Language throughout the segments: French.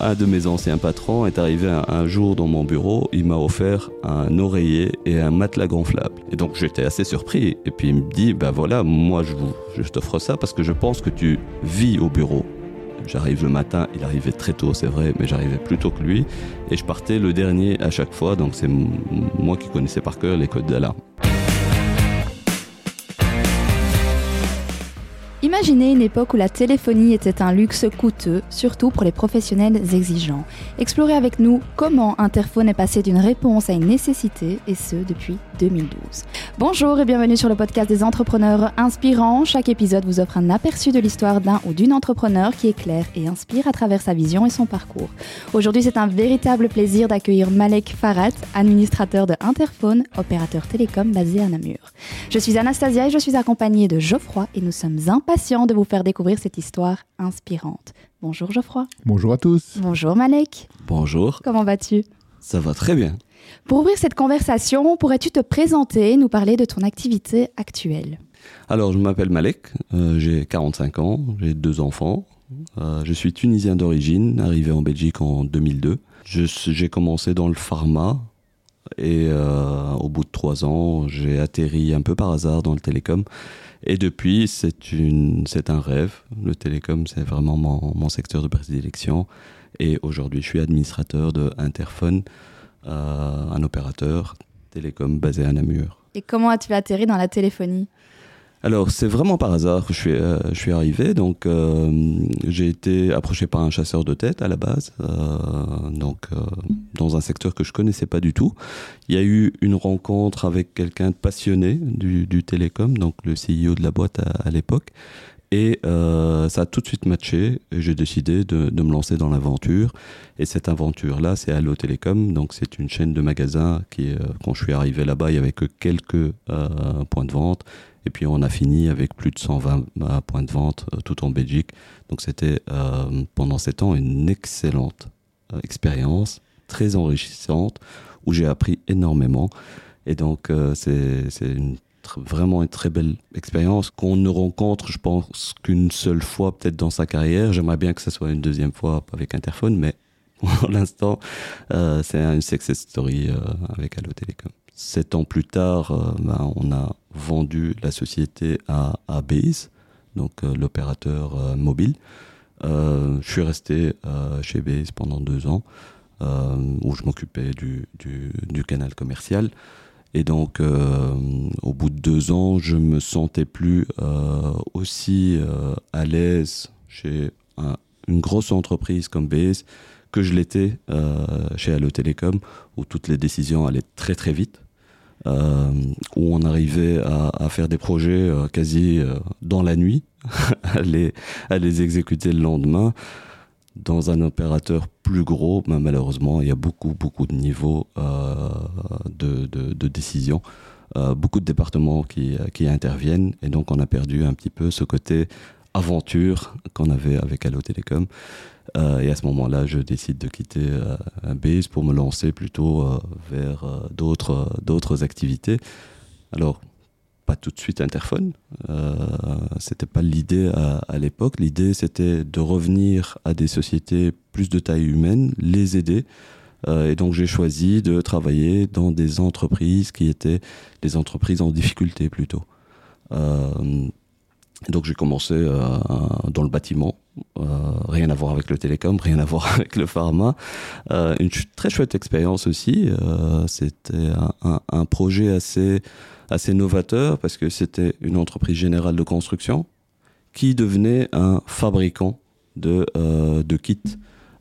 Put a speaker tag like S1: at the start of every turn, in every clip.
S1: un de mes anciens patrons est arrivé un, jour dans mon bureau, il m'a offert un oreiller et un matelas gonflable. Et donc j'étais assez surpris. Et puis il me dit, ben voilà, moi je, je t'offre ça parce que je pense que tu vis au bureau. J'arrive le matin, il arrivait très tôt, c'est vrai, mais j'arrivais plus tôt que lui. Et je partais le dernier à chaque fois, donc c'est moi qui connaissais par cœur les codes d'alarme.
S2: Imaginez une époque où la téléphonie était un luxe coûteux, surtout pour les professionnels exigeants. Explorez avec nous comment Interphone est passé d'une réponse à une nécessité, et ce depuis 2012. Bonjour et bienvenue sur le podcast des entrepreneurs inspirants. Chaque épisode vous offre un aperçu de l'histoire d'un ou d'une entrepreneur qui éclaire et inspire à travers sa vision et son parcours. Aujourd'hui, c'est un véritable plaisir d'accueillir Malek Farat, administrateur de Interphone, opérateur télécom basé à Namur. Je suis Anastasia et je suis accompagnée de Geoffroy et nous sommes impatients de vous faire découvrir cette histoire inspirante. Bonjour Geoffroy.
S3: Bonjour à tous.
S2: Bonjour Malek.
S1: Bonjour.
S2: Comment vas-tu?
S1: Ça va très bien.
S2: Pour ouvrir cette conversation, pourrais-tu te présenter, nous parler de ton activité actuelle?
S1: Alors, je m'appelle Malek, euh, j'ai 45 ans, j'ai deux enfants. Euh, je suis tunisien d'origine, arrivé en Belgique en 2002. J'ai commencé dans le pharma et euh, au bout de trois ans, j'ai atterri un peu par hasard dans le télécom et depuis, c'est un rêve. Le télécom, c'est vraiment mon, mon secteur de prédilection. Et aujourd'hui, je suis administrateur de Interphone, euh, un opérateur télécom basé à Namur.
S2: Et comment as-tu atterri dans la téléphonie?
S1: Alors, c'est vraiment par hasard que je suis, euh, je suis arrivé. Donc, euh, j'ai été approché par un chasseur de tête à la base, euh, donc dans un secteur que je connaissais pas du tout. Il y a eu une rencontre avec quelqu'un de passionné du, du, télécom, donc le CEO de la boîte à, l'époque. Et ça a tout de suite matché et j'ai décidé de, de, me lancer dans l'aventure. Et cette aventure-là, c'est Allo Télécom. Donc c'est une chaîne de magasins qui, quand je suis arrivé là-bas, il y avait que quelques points de vente et puis on a fini avec plus de 120 euh, points de vente euh, tout en Belgique. Donc c'était euh, pendant sept ans une excellente expérience, très enrichissante, où j'ai appris énormément. Et donc c'est une vraiment une très belle expérience qu'on ne rencontre, je pense, qu'une seule fois peut-être dans sa carrière. J'aimerais bien que ce soit une deuxième fois avec Interphone, mais pour l'instant, c'est une success story avec Allo Télécom. Sept ans plus tard, ben, on a vendu la société à, à Base, donc euh, l'opérateur euh, mobile. Euh, je suis resté chez Base pendant deux ans, où je m'occupais du, du, canal commercial. Et donc, au bout de deux ans, je me sentais plus aussi à l'aise chez une grosse entreprise comme Base que je l'étais chez Allo Telecom, où toutes les décisions allaient très très vite. Euh, où on arrivait à, faire des projets euh, quasi euh, dans la nuit, à les exécuter le lendemain. Dans un opérateur plus gros, malheureusement, il y a beaucoup, beaucoup de niveaux de, de, décision. beaucoup de départements qui, qui, interviennent et donc on a perdu un petit peu ce côté aventure qu'on avait avec Allo Télécom. Euh, et à ce moment-là, je décide de quitter euh, Base pour me lancer plutôt euh, vers euh, d'autres d'autres activités. Alors, pas tout de suite Interphone. c'était pas l'idée à, à l'époque. L'idée, c'était de revenir à des sociétés plus de taille humaine, les aider. et donc, j'ai choisi de travailler dans des entreprises qui étaient des entreprises en difficulté plutôt. donc, j'ai commencé dans le bâtiment euh, rien à voir avec le télécom, rien à voir avec le pharma. Euh, une très chouette expérience aussi. Euh, c'était un, projet assez, assez novateur parce que c'était une entreprise générale de construction qui devenait un fabricant de, de kits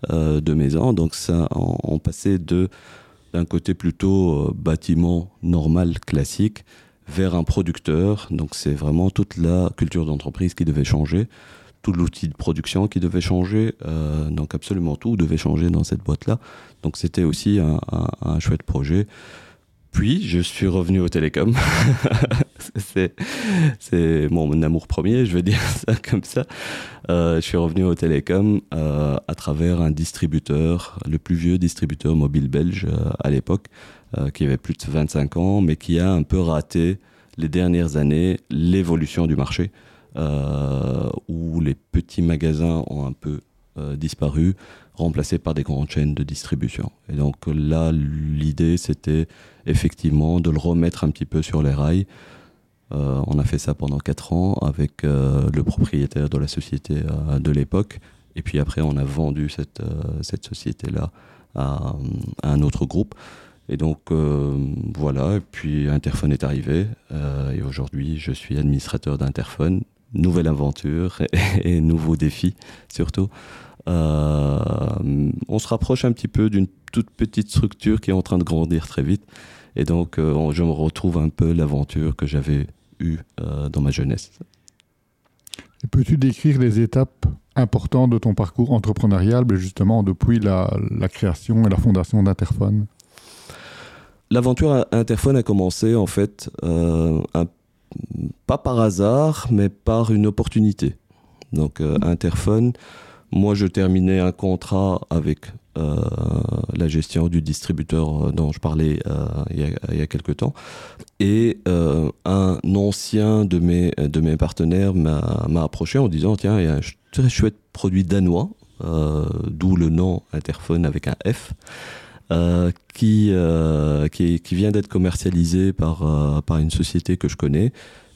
S1: de maison. Donc ça, on, passait d'un côté plutôt bâtiment normal classique vers un producteur. Donc c'est vraiment toute la culture d'entreprise qui devait changer tout l'outil de production qui devait changer, euh, donc absolument tout devait changer dans cette boîte-là. Donc c'était aussi un, chouette projet. Puis je suis revenu au télécom. c'est mon amour premier, je vais dire ça comme ça. Euh, je suis revenu au télécom euh, à travers un distributeur, le plus vieux distributeur mobile belge à l'époque, qui avait plus de 25 ans, mais qui a un peu raté les dernières années l'évolution du marché où les petits magasins ont un peu disparu, remplacé par des grandes chaînes de distribution. Et donc là, l'idée, c'était effectivement de le remettre un petit peu sur les rails. on a fait ça pendant quatre ans avec le propriétaire de la société de l'époque. Et puis après, on a vendu cette, cette société-là à, un autre groupe. Et donc euh, voilà, et puis Interphone est arrivé, euh, et aujourd'hui je suis administrateur d'Interphone. Nouvelle aventure et, nouveaux défis surtout. Euh, on se rapproche un petit peu d'une toute petite structure qui est en train de grandir très vite. Et donc je me retrouve un peu l'aventure que j'avais eue dans ma jeunesse.
S3: Peux-tu décrire les étapes importantes de ton parcours entrepreneurial, justement depuis la, la création et la fondation d'Interphone?
S1: L'aventure Interphone a commencé en fait euh, pas par hasard, mais par une opportunité. Donc euh, Interphone, moi je terminais un contrat avec euh, la gestion du distributeur dont je parlais il y, a, il, y a, quelques temps. Et un ancien de mes, de mes partenaires m'a approché en disant Tiens, il y a un très chouette produit danois, d'où le nom Interphone avec un F. Euh, qui, euh, qui, qui, vient d'être commercialisé par, euh, par une société que je connais.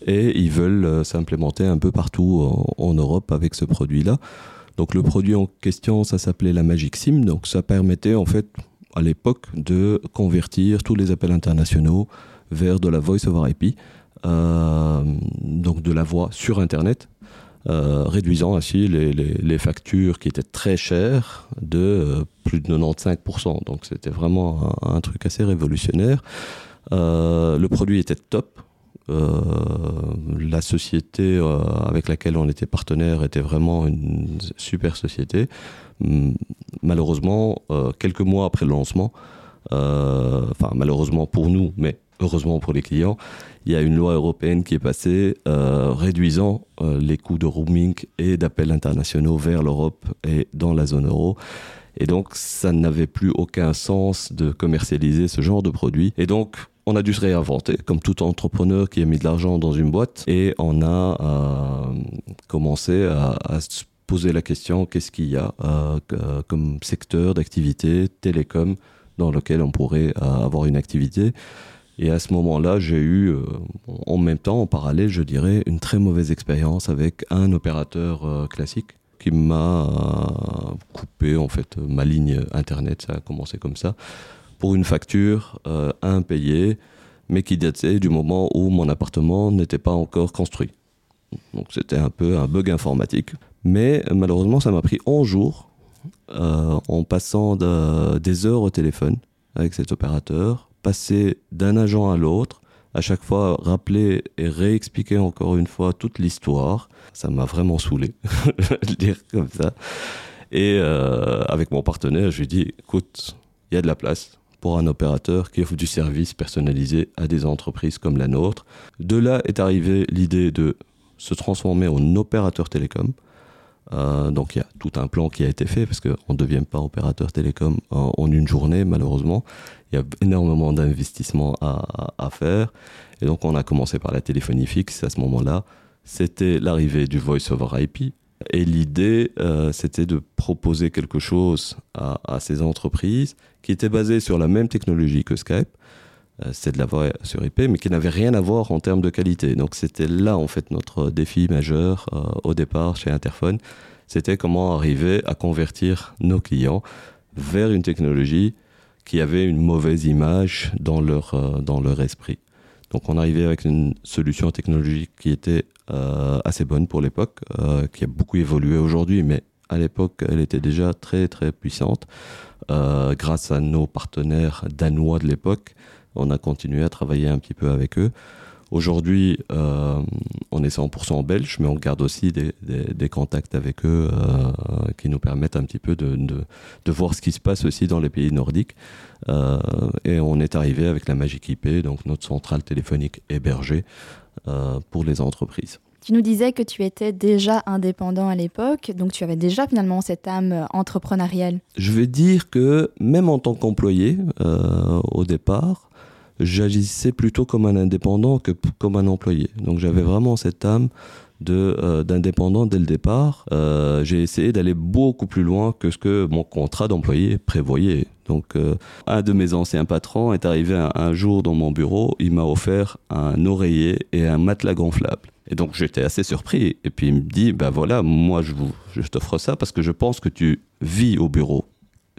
S1: Et ils veulent s'implémenter un peu partout en, Europe avec ce produit-là. Donc le produit en question, ça s'appelait la Magic SIM, donc ça permettait en fait à l'époque de convertir tous les appels internationaux vers de la voice over IP, donc de la voix sur Internet, euh, réduisant ainsi les, factures qui étaient très chères de euh, plus de 95%. Donc c'était vraiment un, truc assez révolutionnaire. Euh, le produit était top. la société avec laquelle on était partenaire était vraiment une super société. Hum, malheureusement, quelques mois après le lancement, enfin malheureusement pour nous, mais heureusement pour les clients, il y a une loi européenne qui est passée euh, réduisant euh, les coûts de roaming et d'appels internationaux vers l'Europe et dans la zone euro. Et donc, ça n'avait plus aucun sens de commercialiser ce genre de produit. Et donc, on a dû se réinventer, comme tout entrepreneur qui a mis de l'argent dans une boîte. Et on a euh, commencé à, à, se poser la question, qu'est-ce qu'il y a comme secteur d'activité, télécom, dans lequel on pourrait avoir une activité et à ce moment-là, j'ai eu, euh, en même temps, en parallèle, je dirais, une très mauvaise expérience avec un opérateur euh, classique qui m'a euh, coupé en fait ma ligne internet. Ça a commencé comme ça pour une facture impayée, mais qui datait du moment où mon appartement n'était pas encore construit. Donc c'était un peu un bug informatique. Mais malheureusement, ça m'a pris 11 jours en passant des heures au téléphone avec cet opérateur passer d'un agent à l'autre, à chaque fois rappeler et réexpliquer encore une fois toute l'histoire. Ça m'a vraiment saoulé, le dire comme ça. Et euh, avec mon partenaire, je lui ai dit, écoute, il y a de la place pour un opérateur qui offre du service personnalisé à des entreprises comme la nôtre. De là est arrivée l'idée de se transformer en opérateur télécom. Euh, donc il y a tout un plan qui a été fait parce qu'on ne devient pas opérateur télécom en, une journée malheureusement. Il y a énormément d'investissements à, faire. Et donc on a commencé par la téléphonie fixe à ce moment-là. C'était l'arrivée du voice over IP. Et l'idée, euh, c'était de proposer quelque chose à, ces entreprises qui était basé sur la même technologie que Skype. Euh, c'est de la voix sur IP, mais qui n'avait rien à voir en termes de qualité. Donc c'était là en fait notre défi majeur euh, au départ chez Interphone. C'était comment arriver à convertir nos clients vers une technologie qui avait une mauvaise image dans leur, euh, dans leur esprit. Donc on arrivait avec une solution technologique qui était assez bonne pour l'époque, qui a beaucoup évolué aujourd'hui, mais à l'époque elle était déjà très très puissante. grâce à nos partenaires danois de l'époque, on a continué à travailler un petit peu avec eux. Aujourd'hui, euh, on est 100% belge, mais on garde aussi des, contacts avec eux euh, qui nous permettent un petit peu de, voir ce qui se passe aussi dans les pays nordiques. Euh, et on est arrivé avec la Magic IP, donc notre centrale téléphonique hébergée pour les entreprises.
S2: Tu nous disais que tu étais déjà indépendant à l'époque, donc tu avais déjà finalement cette âme entrepreneuriale.
S1: Je vais dire que même en tant qu'employé, au départ, j'agissais plutôt comme un indépendant que comme un employé. Donc j'avais vraiment cette âme de d'indépendant dès le départ. j'ai essayé d'aller beaucoup plus loin que ce que mon contrat d'employé prévoyait. Donc, un de mes anciens patrons est arrivé un, jour dans mon bureau, il m'a offert un oreiller et un matelas gonflable. Et donc j'étais assez surpris. Et puis il me dit, ben voilà, moi je, je t'offre ça parce que je pense que tu vis au bureau.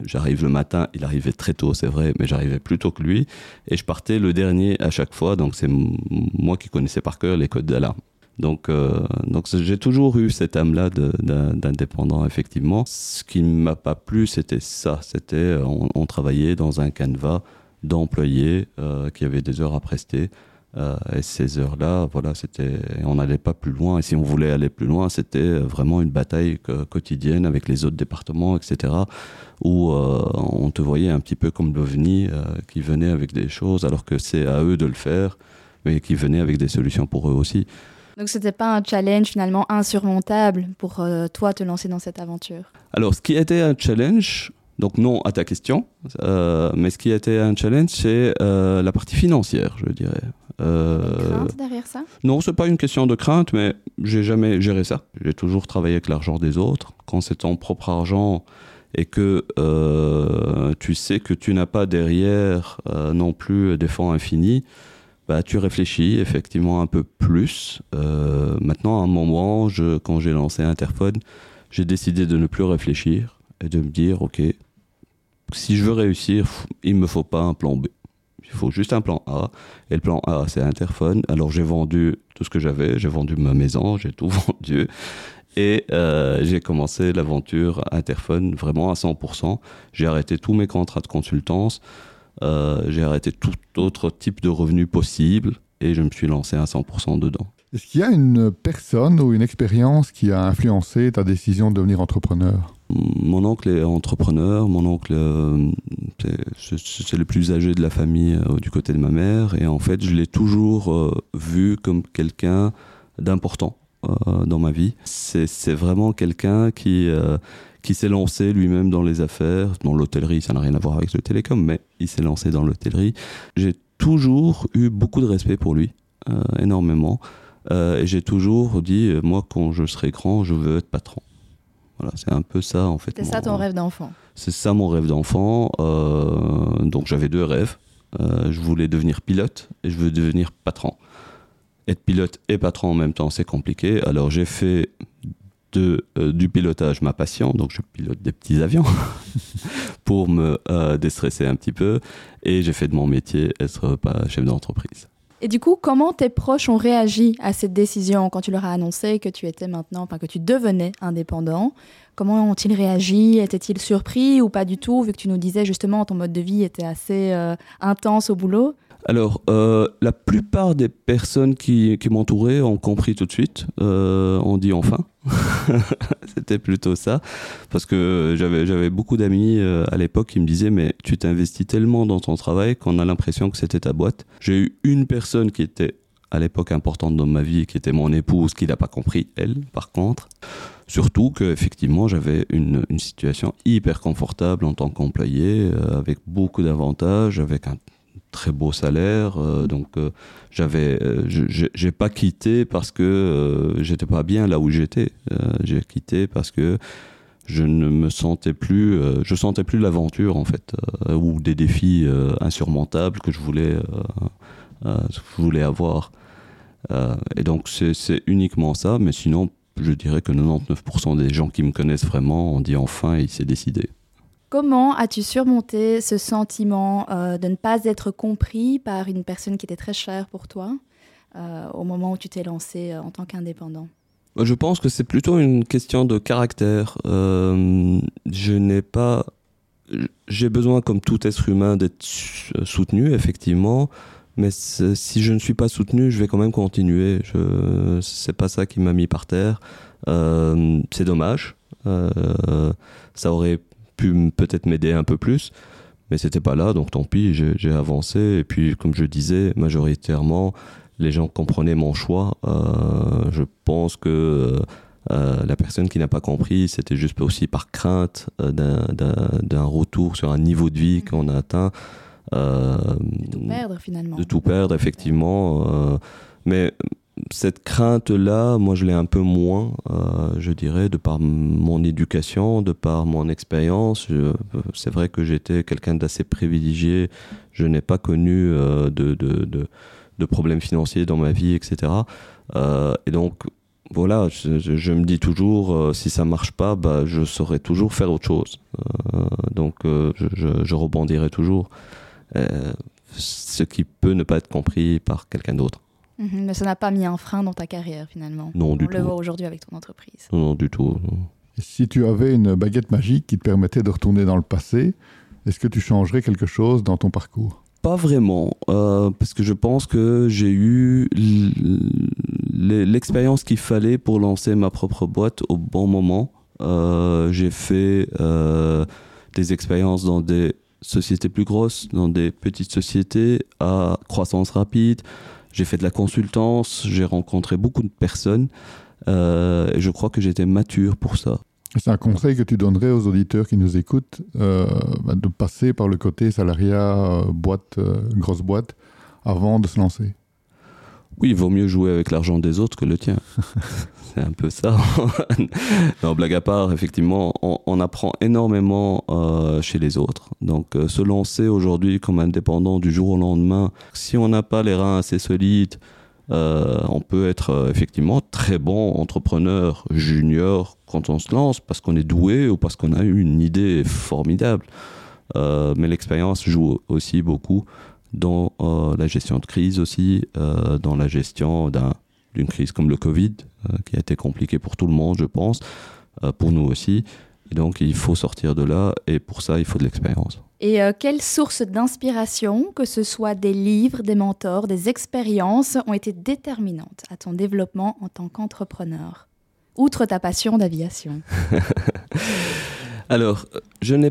S1: J'arrive le matin, il arrivait très tôt, c'est vrai, mais j'arrivais plus tôt que lui. Et je partais le dernier à chaque fois, donc c'est moi qui connaissais par cœur les codes d'alarme. Donc, euh, donc j'ai toujours eu cette âme-là d'indépendant, effectivement. Ce qui ne m'a pas plu, c'était ça. C'était, on, travaillait dans un canevas d'employés euh, qui avaient des heures à prester. Euh, et ces heures-là, voilà, c'était, on n'allait pas plus loin. Et si on voulait aller plus loin, c'était vraiment une bataille quotidienne avec les autres départements, etc. Où euh, on te voyait un petit peu comme l'OVNI euh, qui venait avec des choses, alors que c'est à eux de le faire, mais qui venait avec des solutions pour eux aussi.
S2: Donc c'était pas un challenge finalement insurmontable pour toi te lancer dans cette aventure?
S1: Alors ce qui était un challenge, donc non à ta question, mais ce qui était un challenge, c'est la partie financière, je dirais.
S2: Euh, crainte derrière ça?
S1: Non, c'est pas une question de crainte, mais j'ai jamais géré ça. J'ai toujours travaillé avec l'argent des autres. Quand c'est ton propre argent et que euh, tu sais que tu n'as pas derrière euh, non plus des fonds infinis, bah, tu réfléchis effectivement un peu plus. maintenant, à un moment, je, quand j'ai lancé Interphone, j'ai décidé de ne plus réfléchir et de me dire, OK, si je veux réussir, il me faut pas un plan B. Il faut juste un plan A. Et le plan A, c'est Interphone. Alors j'ai vendu tout ce que j'avais. J'ai vendu ma maison, j'ai tout vendu. Et euh, j'ai commencé l'aventure Interphone vraiment à 100%. J'ai arrêté tous mes contrats de consultance. Euh, j'ai arrêté tout autre type de revenus possible. Et je me suis lancé à 100% dedans.
S3: Est-ce qu'il y a une personne ou une expérience qui a influencé ta décision de devenir entrepreneur?
S1: Mon oncle est entrepreneur. Mon oncle, euh, c'est le plus âgé de la famille euh, du côté de ma mère. Et en fait, je l'ai toujours euh, vu comme quelqu'un d'important dans ma vie. C'est vraiment quelqu'un qui qui s'est lancé lui-même dans les affaires, dans l'hôtellerie, ça n'a rien à voir avec le télécom, mais il s'est lancé dans l'hôtellerie. J'ai toujours eu beaucoup de respect pour lui, énormément. Et j'ai toujours dit, moi, quand je serai grand, je veux être patron. Voilà, c'est un peu ça, en fait.
S2: C'est ça ton rêve d'enfant?
S1: C'est ça mon rêve d'enfant. Euh, donc j'avais deux rêves. je voulais devenir pilote et je veux devenir patron. Être pilote et patron en même temps, c'est compliqué. Alors j'ai fait de, du pilotage ma passion, donc je pilote des petits avions pour me déstresser un petit peu. Et j'ai fait de mon métier être chef d'entreprise.
S2: Et du coup, comment tes proches ont réagi à cette décision quand tu leur as annoncé que tu étais maintenant, enfin que tu devenais indépendant? Comment ont-ils réagi? Étaient-ils surpris ou pas du tout, vu que tu nous disais justement ton mode de vie était assez euh, intense au boulot?
S1: Alors, euh, la plupart des personnes qui, m'entouraient ont compris tout de suite, euh, ont dit enfin. C'était plutôt ça, parce que j'avais, beaucoup d'amis euh, à l'époque qui me disaient, mais tu t'investis tellement dans ton travail qu'on a l'impression que c'était ta boîte. J'ai eu une personne qui était à l'époque importante dans ma vie, qui était mon épouse, qui n'a pas compris, elle, par contre. Surtout qu'effectivement, j'avais une, une, situation hyper confortable en tant qu'employé, euh, avec beaucoup d'avantages, avec un très beau salaire. Euh, donc, euh, j'avais, euh, j'ai pas quitté parce que j'étais pas bien là où j'étais. j'ai quitté parce que je ne me sentais plus, je sentais plus l'aventure en fait, ou des défis insurmontables que je voulais, je voulais avoir. et donc, c'est uniquement ça. Mais sinon, je dirais que 99% des gens qui me connaissent vraiment ont dit enfin, il s'est décidé.
S2: Comment as-tu surmonté ce sentiment euh, de ne pas être compris par une personne qui était très chère pour toi euh, au moment où tu t'es lancé euh, en tant qu'indépendant?
S1: Je pense que c'est plutôt une question de caractère. je n'ai pas. J'ai besoin, comme tout être humain, d'être soutenu, effectivement. Mais si je ne suis pas soutenu, je vais quand même continuer. Je... C'est pas ça qui m'a mis par terre. c'est dommage. ça aurait pu peut-être m'aider un peu plus, mais c'était pas là, donc tant pis, j'ai avancé. Et puis, comme je disais, majoritairement, les gens comprenaient mon choix. Euh, je pense que euh, la personne qui n'a pas compris, c'était juste aussi par crainte euh, d'un retour sur un niveau de vie qu'on a atteint.
S2: de tout perdre finalement.
S1: De tout perdre, effectivement. mais cette crainte-là, moi, je l'ai un peu moins, euh, je dirais, de par mon éducation, de par mon expérience. C'est vrai que j'étais quelqu'un d'assez privilégié. Je n'ai pas connu euh, de, de, de, de, problèmes financiers dans ma vie, etc. Euh, et donc, voilà, je, je, me dis toujours, euh, si ça marche pas, bah, je saurais toujours faire autre chose. Euh, donc, je, je, rebondirai toujours. ce qui peut ne pas être compris par quelqu'un d'autre.
S2: Mhm, mais ça n'a pas mis un frein dans ta carrière finalement.
S1: Non, du
S2: tout. On le voit aujourd'hui avec ton entreprise.
S1: Non, du tout.
S3: Si tu avais une baguette magique qui te permettait de retourner dans le passé, est-ce que tu changerais quelque chose dans ton parcours?
S1: Pas vraiment, euh, parce que je pense que j'ai eu l'expérience qu'il fallait pour lancer ma propre boîte au bon moment. Euh, j'ai fait euh, des expériences dans des sociétés plus grosses, dans des petites sociétés à croissance rapide. J'ai fait de la consultance, j'ai rencontré beaucoup de personnes euh, et je crois que j'étais mature pour ça.
S3: C'est un conseil que tu donnerais aux auditeurs qui nous écoutent euh, bah, de passer par le côté salariat, euh, boîte, grosse boîte, avant de se lancer
S1: oui, il vaut mieux jouer avec l'argent des autres que le tien. c'est un peu ça. non, blague à part, effectivement, on, apprend énormément euh, chez les autres. Donc, euh, se lancer aujourd'hui comme indépendant du jour au lendemain, si on n'a pas les reins assez solides, euh, on peut être effectivement très bon entrepreneur junior quand on se lance parce qu'on est doué ou parce qu'on a eu une idée formidable. mais l'expérience joue aussi beaucoup dans euh, la gestion de crise aussi, euh, dans la gestion d'une crise comme le Covid, euh, qui a été compliquée pour tout le monde, je pense, pour nous aussi. Et donc, il faut sortir de là, et pour ça, il faut de l'expérience.
S2: Et quelles sources d'inspiration, que ce soit des livres, des mentors, des expériences, ont été déterminantes à ton développement en tant qu'entrepreneur Outre ta passion d'aviation?
S1: Alors, je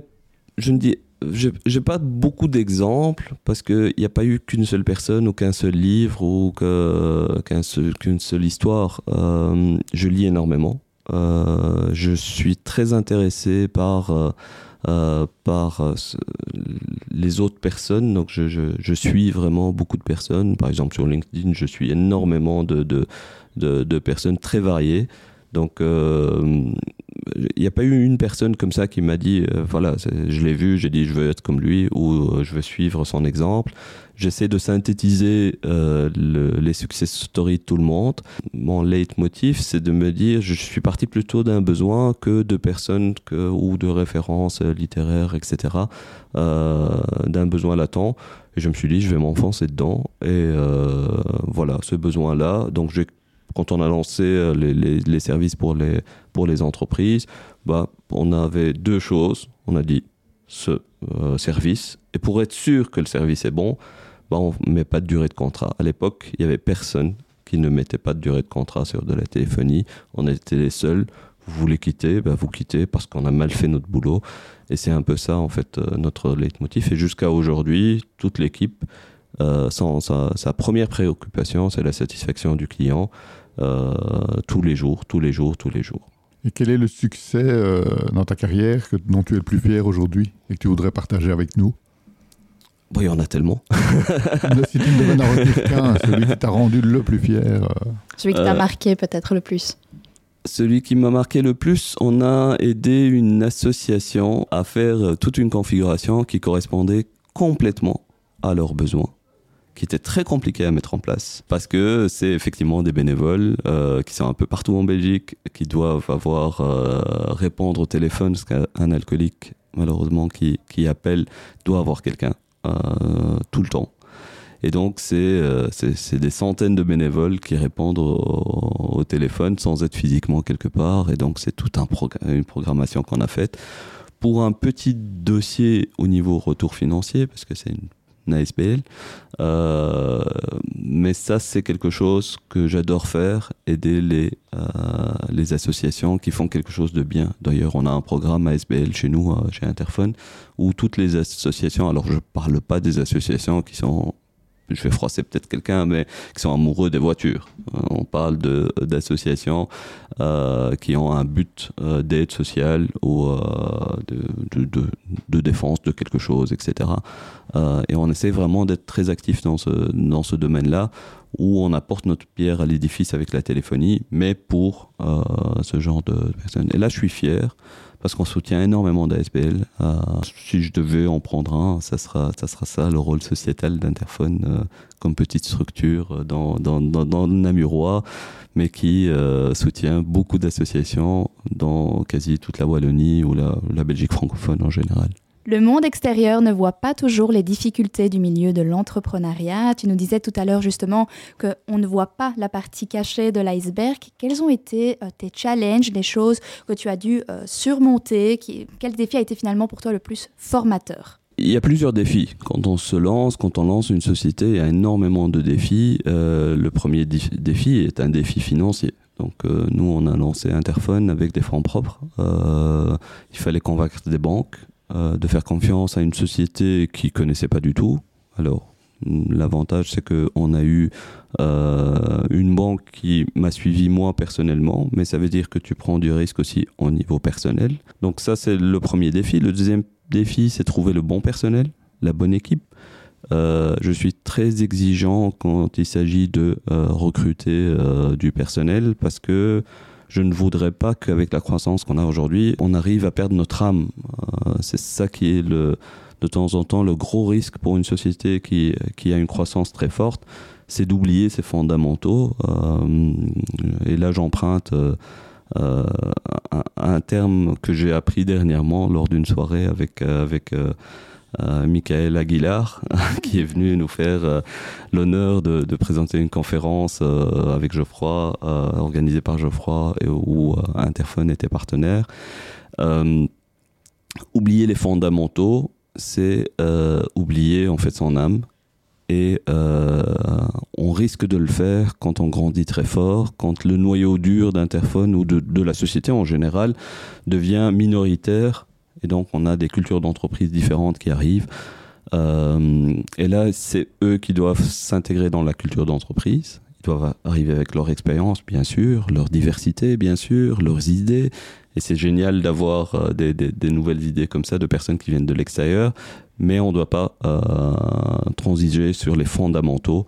S1: je ne dis j'ai pas beaucoup d'exemples parce qu'il n'y a pas eu qu'une seule personne ou qu'un seul livre ou qu'une seul, seule histoire. Euh, je lis énormément. Euh, je suis très intéressé par, euh, par les autres personnes. Donc je, je, je, suis vraiment beaucoup de personnes. Par exemple sur LinkedIn, je suis énormément de, de, de personnes très variées. Donc il n'y a pas eu une personne comme ça qui m'a dit, euh, voilà, je l'ai vu, j'ai dit je veux être comme lui ou euh, je veux suivre son exemple. J'essaie de synthétiser euh, les success stories de tout le monde. Mon leitmotiv, c'est de me dire, je suis parti plutôt d'un besoin que de personnes que, ou de références littéraires, etc., d'un besoin latent. Et je me suis dit, je vais m'enfoncer dedans. Et voilà, ce besoin-là. Donc j'ai quand on a lancé euh, les, services pour les, pour les entreprises, bah, on avait deux choses. On a dit ce euh, service, et pour être sûr que le service est bon, bah, on ne met pas de durée de contrat. À l'époque, il n'y avait personne qui ne mettait pas de durée de contrat sur de la téléphonie. On était les seuls. Vous voulez quitter, bah, vous quittez parce qu'on a mal fait notre boulot. Et c'est un peu ça, en fait, euh, notre leitmotiv. Et jusqu'à aujourd'hui, toute l'équipe, sa, première préoccupation, c'est la satisfaction du client. Euh, tous les jours, tous les jours, tous les jours.
S3: Et quel est le succès euh, dans ta carrière que, dont tu es le plus fier aujourd'hui et que tu voudrais partager avec nous?
S1: Bon, il y en a tellement.
S3: si tu me devais en retenir qu'un, celui qui t'a rendu le plus fier. Euh.
S2: Celui qui t'a marqué peut-être le plus.
S1: Celui qui m'a marqué le plus, on a aidé une association à faire toute une configuration qui correspondait complètement à leurs besoins qui était très compliqué à mettre en place parce que c'est effectivement des bénévoles euh, qui sont un peu partout en Belgique qui doivent avoir euh, répondre au téléphone parce qu'un alcoolique malheureusement qui, qui appelle doit avoir quelqu'un euh, tout le temps. Et donc c'est c'est des centaines de bénévoles qui répondent au, téléphone sans être physiquement quelque part. Et donc c'est toute un une programmation qu'on a faite. Pour un petit dossier au niveau retour financier parce que c'est une ASBL. Euh, mais ça, c'est quelque chose que j'adore faire, aider les, euh, les associations qui font quelque chose de bien. D'ailleurs, on a un programme ASBL chez nous, euh, chez Interphone, où toutes les associations, alors je parle pas des associations qui sont je vais froisser peut-être quelqu'un, mais qui sont amoureux des voitures. Euh, on parle d'associations euh, qui ont un but euh, d'aide sociale ou de, de, de, défense de quelque chose, etc. et on essaie vraiment d'être très actif dans ce, dans ce domaine-là, où on apporte notre pierre à l'édifice avec la téléphonie, mais pour ce genre de personnes. Et là, je suis fier parce qu'on soutient énormément d'ASBL. Euh, si je devais en prendre un, ça sera ça, sera ça le rôle sociétal d'Interphone euh, comme petite structure euh, dans, dans, dans, mais qui soutient beaucoup d'associations dans quasi toute la Wallonie ou la, la Belgique francophone en général.
S2: Le monde extérieur ne voit pas toujours les difficultés du milieu de l'entrepreneuriat. Tu nous disais tout à l'heure justement qu'on ne voit pas la partie cachée de l'iceberg. Quels ont été euh, tes challenges, les choses que tu as dû euh, surmonter Quel défi a été finalement pour toi le plus formateur?
S1: Il y a plusieurs défis. Quand on se lance, quand on lance une société, il y a énormément de défis. Euh, le premier défi est un défi financier. Donc nous, on a lancé Interphone avec des fonds propres. il fallait convaincre des banques, euh, de faire confiance à une société qui connaissait pas du tout. Alors, l'avantage, c'est qu'on a eu euh, une banque qui m'a suivi moi personnellement, mais ça veut dire que tu prends du risque aussi au niveau personnel. Donc ça, c'est le premier défi. Le deuxième défi, c'est trouver le bon personnel, la bonne équipe. Euh, je suis très exigeant quand il s'agit de recruter du personnel parce que je ne voudrais pas qu'avec la croissance qu'on a aujourd'hui, on arrive à perdre notre âme. Euh, c'est ça qui est le, de temps en temps le gros risque pour une société qui, qui a une croissance très forte, c'est d'oublier ses fondamentaux. Euh, et là, j'emprunte euh, un, un, terme que j'ai appris dernièrement lors d'une soirée avec, avec euh, Michael Aguilar, qui est venu nous faire euh, l'honneur de, présenter une conférence euh, avec Geoffroy, organisée par Geoffroy, et où Interphone était partenaire. oublier les fondamentaux, c'est oublier en fait son âme. Et on risque de le faire quand on grandit très fort, quand le noyau dur d'Interphone ou de la société en général devient minoritaire et donc, on a des cultures d'entreprise différentes qui arrivent. Euh, et là, c'est eux qui doivent s'intégrer dans la culture d'entreprise. Ils doivent arriver avec leur expérience, bien sûr, leur diversité, bien sûr, leurs idées. Et c'est génial d'avoir euh, des, nouvelles idées comme ça de personnes qui viennent de l'extérieur. Mais on ne doit pas euh, transiger sur les fondamentaux.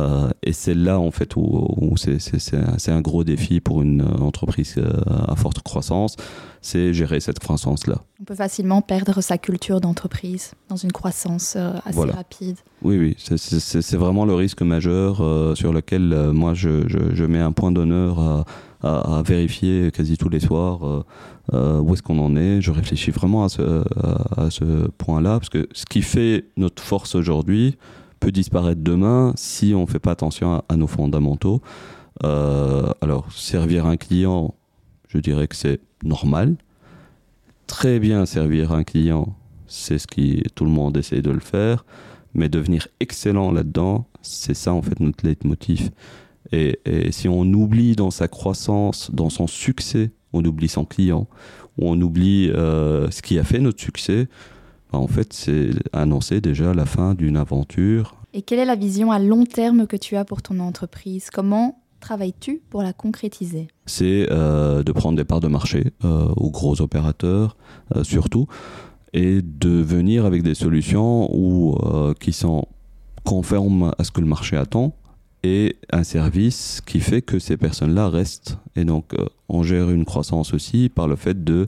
S1: Euh, et c'est là, en fait, où, où c'est un, gros défi pour une entreprise euh, à forte croissance, c'est gérer cette croissance-là.
S2: On peut facilement perdre sa culture d'entreprise dans une croissance euh, assez rapide.
S1: Oui, oui, c'est vraiment le risque majeur euh, sur lequel euh, moi je, je, je, mets un point d'honneur à, à, à, vérifier quasi tous les soirs où est-ce qu'on en est. Je réfléchis vraiment à ce, à, à ce point-là, parce que ce qui fait notre force aujourd'hui, peut disparaître demain si on ne fait pas attention à, nos fondamentaux. Euh, alors, servir un client, je dirais que c'est normal. Très bien servir un client, c'est ce qui tout le monde essaie de le faire. Mais devenir excellent là-dedans, c'est ça en fait notre leitmotiv. Et, et, si on oublie dans sa croissance, dans son succès, on oublie son client, ou on oublie euh, ce qui a fait notre succès, bah, en fait, c'est annoncer déjà la fin d'une aventure.
S2: Et quelle est la vision à long terme que tu as pour ton entreprise? Comment travailles-tu pour la concrétiser?
S1: C'est euh, de prendre des parts de marché euh, aux gros opérateurs, euh, surtout, et de venir avec des solutions où, qui sont conformes à ce que le marché attend et un service qui fait que ces personnes-là restent. Et donc, on gère une croissance aussi par le fait de,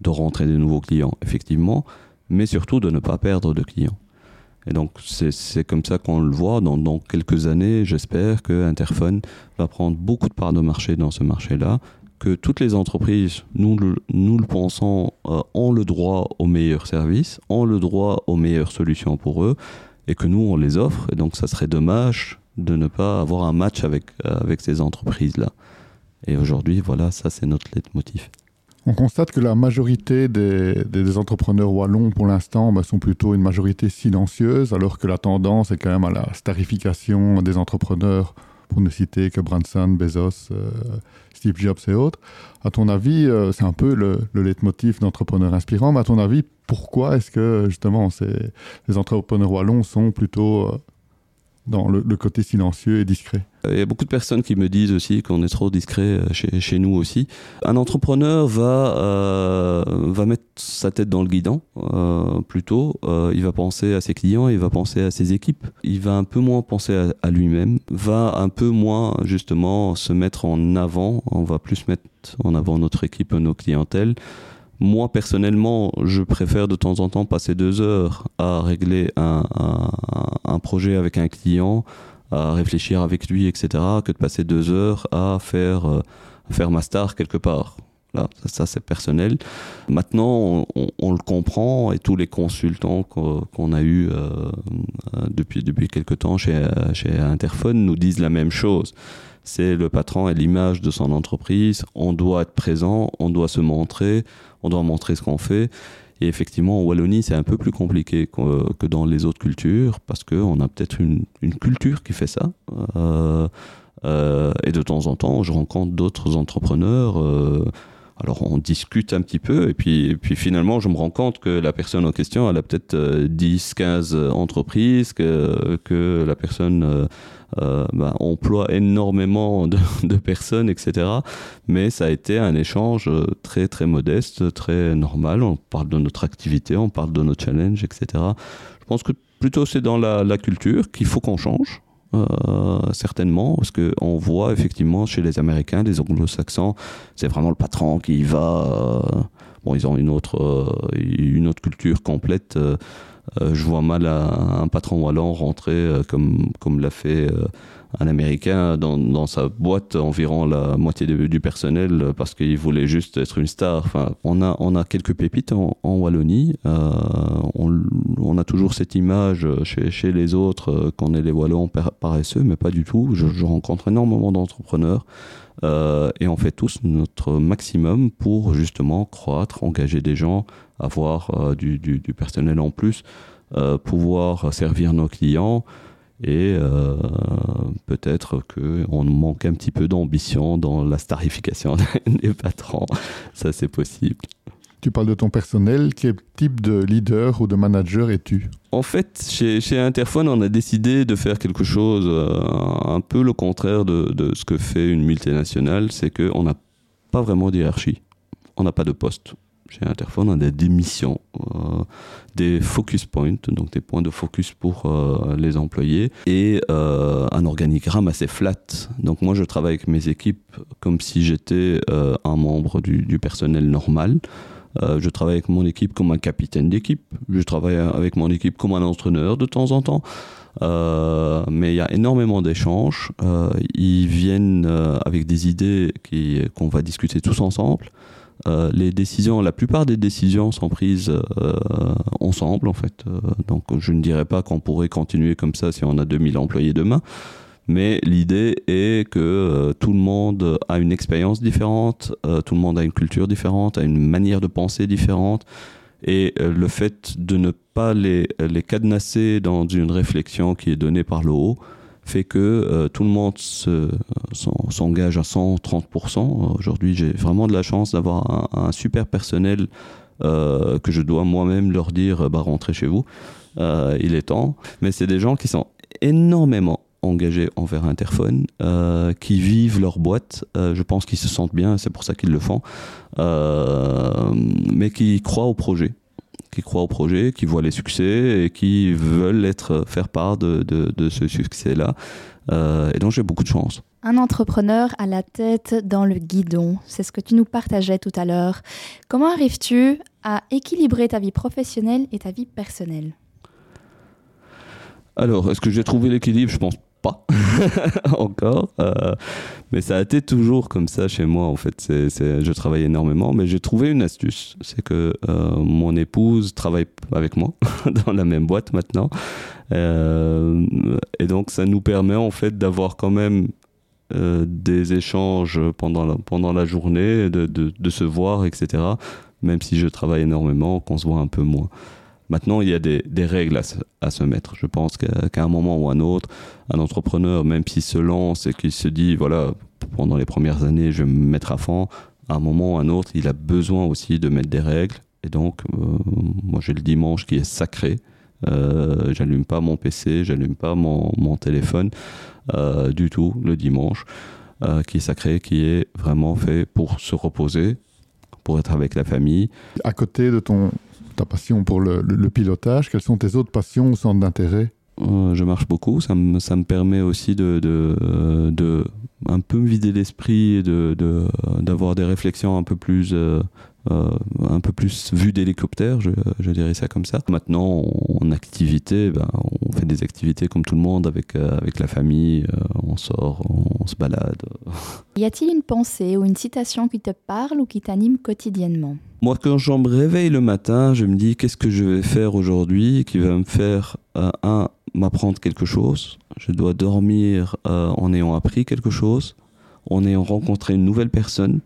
S1: de rentrer des nouveaux clients, effectivement mais surtout de ne pas perdre de clients. Et donc, c'est comme ça qu'on le voit. Dans, quelques années, j'espère que Interphone va prendre beaucoup de parts de marché dans ce marché-là, que toutes les entreprises, nous, nous le pensons, euh, ont le droit aux meilleurs services, ont le droit aux meilleures solutions pour eux, et que nous, on les offre. Et donc, ça serait dommage de ne pas avoir un match avec, euh, avec ces entreprises-là. Et aujourd'hui, voilà, ça, c'est notre leitmotiv.
S3: On constate que la majorité des, entrepreneurs wallons, pour l'instant, bah, sont plutôt une majorité silencieuse, alors que la tendance est quand même à la starification des entrepreneurs, pour ne citer que Branson, Bezos, euh, Steve Jobs et autres. À ton avis, euh, c'est un peu le, le leitmotiv d'entrepreneurs inspirants, mais à ton avis, pourquoi est-ce que justement ces, les entrepreneurs wallons sont plutôt euh, dans le, côté silencieux et discret?
S1: Il y a beaucoup de personnes qui me disent aussi qu'on est trop discret euh, chez, nous aussi. Un entrepreneur va, euh, va mettre sa tête dans le guidon euh, plutôt. il va penser à ses clients, il va penser à ses équipes. Il va un peu moins penser à, à lui-même, va un peu moins justement se mettre en avant. On va plus mettre en avant notre équipe, nos clientèles. Moi, personnellement, je préfère de temps en temps passer deux heures à régler un, projet avec un client, à réfléchir avec lui, etc., que de passer deux heures à faire, euh, faire ma star quelque part. Là, ça, c'est personnel. Maintenant, on, le comprend et tous les consultants qu'on a eus euh, depuis, depuis quelques temps chez, chez Interphone nous disent la même chose c'est le patron et l'image de son entreprise. On doit être présent, on doit se montrer, on doit montrer ce qu'on fait. Et effectivement, en Wallonie, c'est un peu plus compliqué que, dans les autres cultures parce qu'on a peut-être une, culture qui fait ça. Euh, euh, et de temps en temps, je rencontre d'autres entrepreneurs. Euh, alors on discute un petit peu et puis, finalement je me rends compte que la personne en question elle a peut-être 10, 15 entreprises, que, la personne euh, bah, emploie énormément de, personnes, etc. Mais ça a été un échange euh, très très modeste, très normal. On parle de notre activité, on parle de nos challenges, etc. Je pense que plutôt c'est dans la culture qu'il faut qu'on change. Euh, certainement, parce qu'on voit effectivement chez les Américains, les Anglo-Saxons, c'est vraiment le patron qui va. Euh, bon, ils ont une autre, euh, une autre culture complète. Euh, je vois mal un, patron wallon rentrer euh, comme, comme l'a fait euh, un Américain dans, dans, sa boîte environ la moitié du personnel parce qu'il voulait juste être une star. Enfin, on a on a quelques pépites en, Wallonie. on, a toujours cette image chez, chez les autres qu'on est les Wallons paresseux, mais pas du tout. Je rencontre énormément d'entrepreneurs et on fait tous notre maximum pour justement croître, engager des gens avoir euh, du, personnel en plus, euh, pouvoir servir nos clients et euh, peut-être qu'on manque un petit peu d'ambition dans la starification des patrons. Ça, c'est possible.
S3: Tu parles de ton personnel. Quel type de leader ou de manager es-tu?
S1: En fait, chez, chez, Interphone, on a décidé de faire quelque chose un peu le contraire de, de ce que fait une multinationale. C'est qu'on n'a pas vraiment d'hierarchie. On n'a pas de poste chez Interphone, on a des missions, euh, des focus points, donc des points de focus pour euh, les employés, et euh, un organigramme assez flat. Donc moi, je travaille avec mes équipes comme si j'étais un membre du, du personnel normal. Je travaille avec mon équipe comme un capitaine d'équipe. Je travaille avec mon équipe comme un entraîneur de temps en temps. Euh, mais il y a énormément d'échanges. Euh, ils viennent euh, avec des idées qu'on va discuter tous ensemble. Euh, les décisions, la plupart des décisions sont prises euh, ensemble en fait. Euh, donc je ne dirais pas qu'on pourrait continuer comme ça si on a 2000 employés demain. Mais l'idée est que tout le monde a une expérience différente, tout le monde a une culture différente, a une manière de penser différente. Et le fait de ne pas les, cadenasser dans une réflexion qui est donnée par le haut, fait que euh, tout le monde s'engage à 130%. Aujourd'hui, j'ai vraiment de la chance d'avoir un, super personnel euh, que je dois moi-même leur dire bah, rentrez chez vous, euh, il est temps. Mais c'est des gens qui sont énormément engagés envers Interphone, qui vivent leur boîte. je pense qu'ils se sentent bien, c'est pour ça qu'ils le font, mais qui croient au projet qui croient au projet, qui voient les succès et qui veulent être, faire part de, de, ce succès-là. Euh, et donc j'ai beaucoup de chance.
S2: Un entrepreneur à la tête dans le guidon, c'est ce que tu nous partageais tout à l'heure. Comment arrives-tu à équilibrer ta vie professionnelle et ta vie personnelle?
S1: Alors, est-ce que j'ai trouvé l'équilibre? Je pense pas encore. Euh, mais ça a été toujours comme ça chez moi, en fait. Je travaille énormément, mais j'ai trouvé une astuce. C'est que euh, mon épouse travaille avec moi dans la même boîte maintenant. Euh, et donc, ça nous permet, en fait, d'avoir quand même des échanges pendant la, journée, de, de se voir, etc. Même si je travaille énormément, qu'on se voit un peu moins. Maintenant, il y a des, règles à se, mettre. Je pense qu'à un moment ou un autre, un entrepreneur, même s'il se lance et qu'il se dit, voilà, pendant les premières années, je vais me mettre à fond, à un moment ou un autre, il a besoin aussi de mettre des règles. Et donc, euh, moi, j'ai le dimanche qui est sacré. Euh, j'allume pas mon PC, j'allume pas mon, mon téléphone du tout le dimanche, qui est sacré, qui est vraiment fait pour se reposer, pour être avec la famille.
S3: À côté de ton, ta passion pour le, pilotage, quelles sont tes autres passions ou centres d'intérêt?
S1: Euh, je marche beaucoup. Ça me, ça me permet aussi de, de, de un peu me vider l'esprit et de, d'avoir des réflexions un peu plus, euh, euh, un peu plus vues d'hélicoptère, je, je, dirais ça comme ça. Maintenant, en activité, ben, on fait des activités comme tout le monde avec, avec la famille, on sort, on, se balade.
S2: Y a-t-il une pensée ou une citation qui te parle ou qui t'anime quotidiennement?
S1: Moi, quand je me réveille le matin, je me dis qu'est-ce que je vais faire aujourd'hui qui va me faire, un, m'apprendre quelque chose, je dois dormir euh, en ayant appris quelque chose, en ayant rencontré une nouvelle personne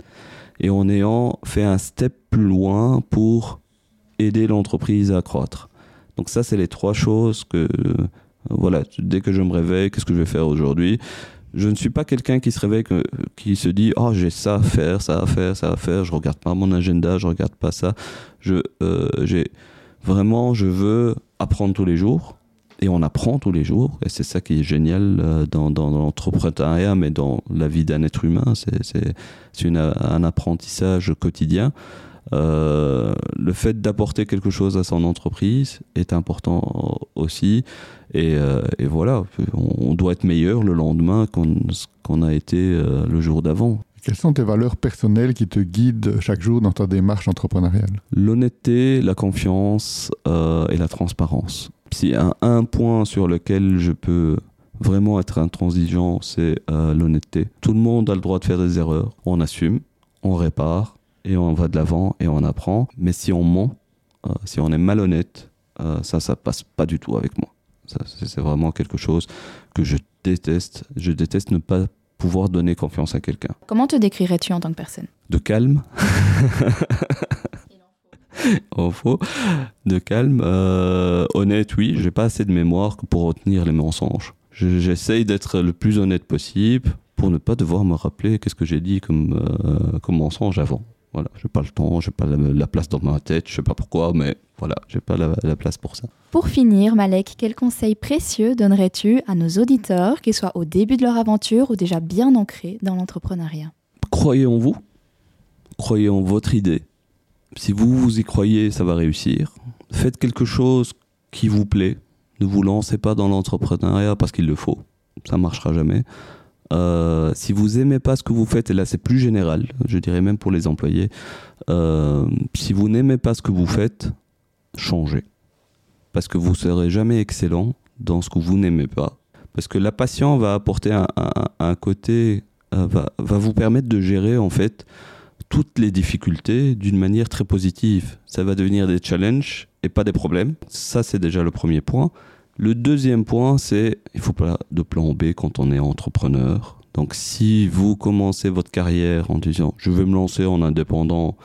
S1: et en ayant fait un step plus loin pour aider l'entreprise à croître. Donc ça, c'est les trois choses que, euh, voilà, dès que je me réveille, qu'est-ce que je vais faire aujourd'hui? Je ne suis pas quelqu'un qui se réveille, qui se dit, oh, j'ai ça à faire, ça à faire, ça à faire, je regarde pas mon agenda, je regarde pas ça. Je, euh, j'ai, vraiment, je veux apprendre tous les jours et on apprend tous les jours. Et c'est ça qui est génial euh, dans, l'entrepreneuriat, mais dans la vie d'un être humain. C'est un apprentissage quotidien. Euh, le fait d'apporter quelque chose à son entreprise est important aussi. Et, euh, et voilà, on, doit être meilleur le lendemain qu'on a été le jour d'avant.
S3: Quelles sont tes valeurs personnelles qui te guident chaque jour dans ta démarche entrepreneuriale?
S1: L'honnêteté, la confiance et la transparence. S'il y a un, point sur lequel je peux vraiment être intransigeant, c'est euh, l'honnêteté. Tout le monde a le droit de faire des erreurs. On assume, on répare et on va de l'avant et on apprend. Mais si on ment, euh, si on est malhonnête, euh, ça, ça passe pas du tout avec moi. C'est vraiment quelque chose que je déteste. Je déteste ne pas pouvoir donner confiance à quelqu'un.
S2: Comment te décrirais-tu en tant que personne?
S1: De calme. en faux, de calme. Euh, honnête, oui, j'ai pas assez de mémoire pour retenir les mensonges. J'essaye d'être le plus honnête possible pour ne pas devoir me rappeler qu'est-ce que j'ai dit comme, euh, comme mensonge avant. Voilà, j'ai pas le temps, j'ai pas la, place dans ma tête, je sais pas pourquoi, mais voilà, j'ai pas la, la, place pour ça.
S2: Pour finir, Malek, quels conseils précieux donnerais-tu à nos auditeurs, qu'ils soient au début de leur aventure ou déjà bien ancrés dans l'entrepreneuriat?
S1: Croyez en vous, croyez en votre idée, si vous, vous y croyez, ça va réussir. Faites quelque chose qui vous plaît. Ne vous lancez pas dans l'entrepreneuriat parce qu'il le faut. Ça marchera jamais. Euh, si vous aimez pas ce que vous faites, et là c'est plus général, je dirais même pour les employés, euh, si vous n'aimez pas ce que vous faites, changez. Parce que vous serez jamais excellent dans ce que vous n'aimez pas. Parce que la passion va apporter un, côté, euh, va, va, vous permettre de gérer en fait toutes les difficultés d'une manière très positive. Ça va devenir des challenges et pas des problèmes. Ça, c'est déjà le premier point. Le deuxième point, c'est il faut pas de plan B quand on est entrepreneur. Donc, si vous commencez votre carrière en disant je vais me lancer en indépendant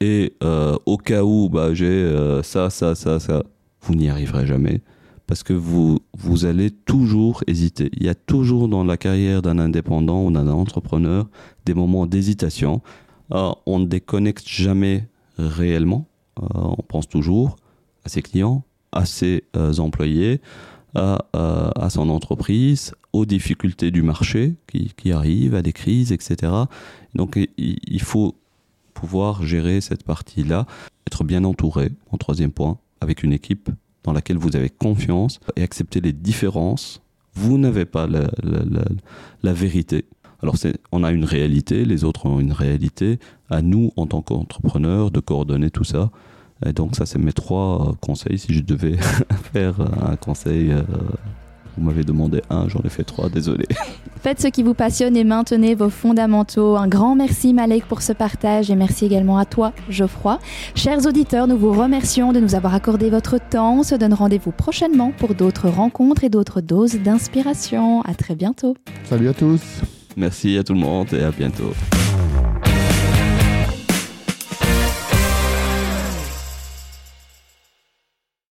S1: et euh, au cas où bah, j'ai euh, ça, ça, ça, ça, vous n'y arriverez jamais parce que vous, vous allez toujours hésiter. Il y a toujours dans la carrière d'un indépendant ou d'un entrepreneur des moments d'hésitation on ne déconnecte jamais réellement. Euh, on pense toujours à ses clients, à ses euh, employés, à, son entreprise, aux difficultés du marché qui, arrivent, à des crises, etc. Donc il, faut pouvoir gérer cette partie-là, être bien entouré, en troisième point, avec une équipe dans laquelle vous avez confiance et accepter les différences. Vous n'avez pas la vérité. Alors on a une réalité, les autres ont une réalité. À nous, en tant qu'entrepreneurs, de coordonner tout ça. Et donc ça, c'est mes trois euh, conseils. Si je devais faire un conseil, euh, vous m'avez demandé un, j'en ai fait trois, désolé.
S2: Faites ce qui vous passionne et maintenez vos fondamentaux. Un grand merci Malek pour ce partage et merci également à toi Geoffroy. Chers auditeurs, nous vous remercions de nous avoir accordé votre temps. On se donne rendez-vous prochainement pour d'autres rencontres et d'autres doses d'inspiration. À très bientôt.
S3: Salut à tous.
S1: Merci à tout le monde et à bientôt.